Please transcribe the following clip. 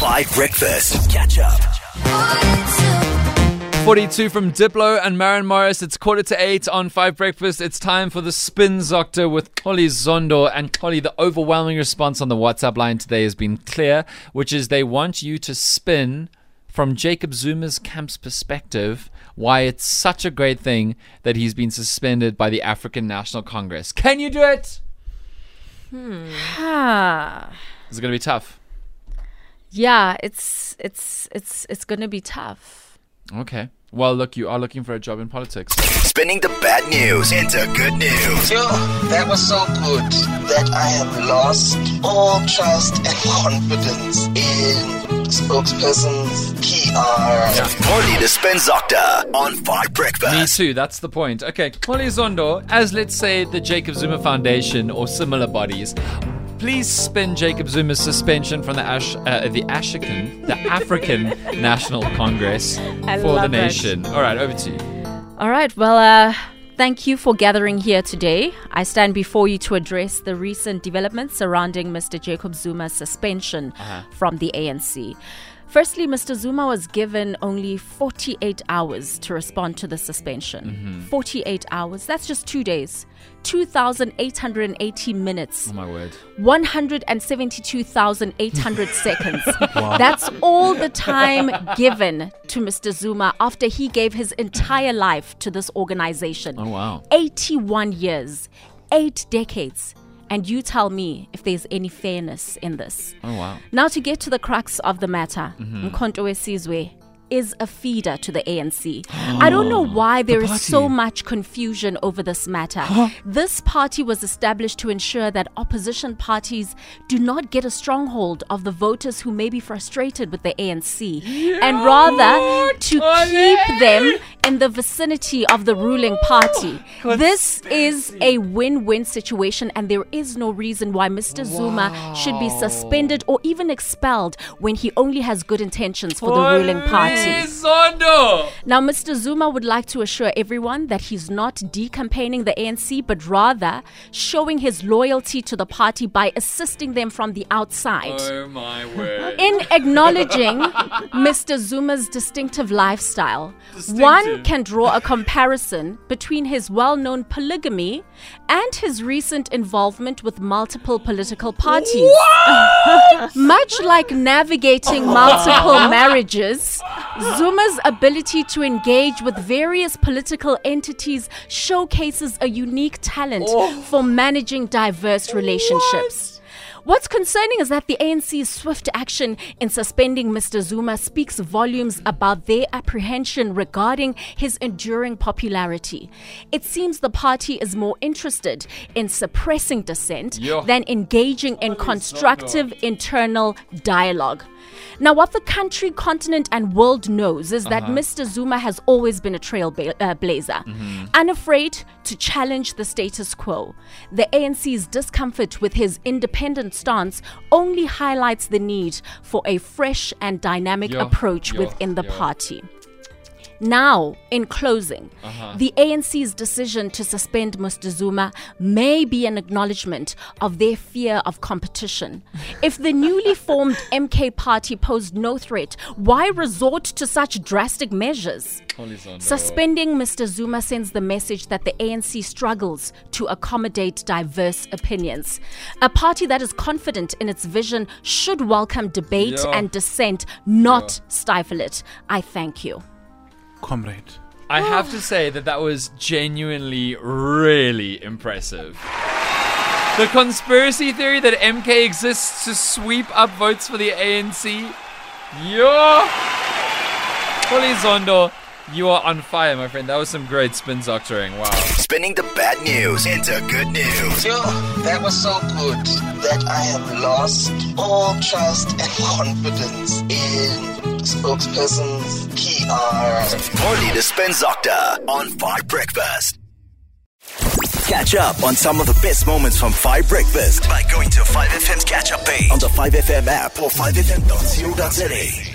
5 Breakfast. Catch up. 42 from Diplo and Maren Morris. It's quarter to eight on Five Breakfast. It's time for the Spin Doctor with Xoli Zondo. And Xoli, the overwhelming response on the WhatsApp line today has been clear, which is they want you to spin from Jacob Zuma's camp's perspective why it's such a great thing that he's been suspended by the African National Congress. Can you do it? Ah, Is it going to be tough? Yeah, it's it's it's it's gonna be tough. Okay. Well, look, you are looking for a job in politics. Spinning the bad news into good news. Yo, that was so good that I have lost all trust and confidence in spokespersons, PR. Only the Spin Doctor on 5 Breakfast. Me too, that's the point. Okay, Xoli Zondo, as let's say the Jacob Zuma Foundation or similar bodies, please spin Jacob Zuma's suspension from the Ash, uh, the Ashikan, the African National Congress I for the love it. nation. All right, over to you. All right, well, uh, thank you for gathering here today. I stand before you to address the recent developments surrounding Mr. Jacob Zuma's suspension from the ANC. Firstly, Mr. Zuma was given only 48 hours to respond to the suspension. Mm-hmm. 48 hours, that's just two days. 2,880 minutes. Oh my word. 172,800 seconds. That's all the time given to Mr. Zuma after he gave his entire life to this organization. Oh wow. 81 years, eight decades. And you tell me if there's any fairness in this. Oh wow. Now, to get to the crux of the matter, Mm-hmm. Wesizwe is a feeder to the ANC. I don't know why there is so much confusion over this matter. This party was established to ensure that opposition parties do not get a stronghold of the voters who may be frustrated with the ANC and rather to keep them in the vicinity of the ruling party. This is a win win situation, and there is no reason why Mr. Zuma should be suspended or even expelled when he only has good intentions for the ruling party. Now, Mr. Zuma would like to assure everyone that he's not decampaigning the ANC, but rather showing his loyalty to the party by assisting them from the outside. Oh my word. In acknowledging Mr. Zuma's distinctive lifestyle, one can draw a comparison between his well known polygamy and his recent involvement with multiple political parties. Much like navigating multiple marriages, Zuma's ability to engage with various political entities showcases a unique talent oh. for managing diverse relationships. What's concerning is that the ANC's swift action in suspending Mr. Zuma speaks volumes about their apprehension regarding his enduring popularity. It seems the party is more interested in suppressing dissent Yeah. than engaging in constructive internal dialogue. Now, what the country, continent, and world knows is that Mr. Zuma has always been a trailblazer, uh, unafraid to challenge the status quo. The ANC's discomfort with his independent stance only highlights the need for a fresh and dynamic Yeah, approach yeah, within the yeah. party. Now, in closing, uh-huh. the ANC's decision to suspend Mr. Zuma may be an acknowledgement of their fear of competition. If the newly formed MK party posed no threat, why resort to such drastic measures? Suspending Mr. Zuma sends the message that the ANC struggles to accommodate diverse opinions. A party that is confident in its vision should welcome debate Yeah. and dissent, not stifle it. I thank you. Comrade. I have to say that that was genuinely really impressive. The conspiracy theory that MK exists to sweep up votes for the ANC. Yo! Xoli Zondo, you are on fire, my friend. That was some great spin doctoring. Wow. Spinning the bad news into good news. Yo, that was so good that I have lost all trust and confidence in spokespersons, PR. Only the Spin Doctor on 5 Breakfast. Catch up on some of the best moments from 5 Breakfast by going to 5FM's catch up page on the 5FM app or 5FM.co.za.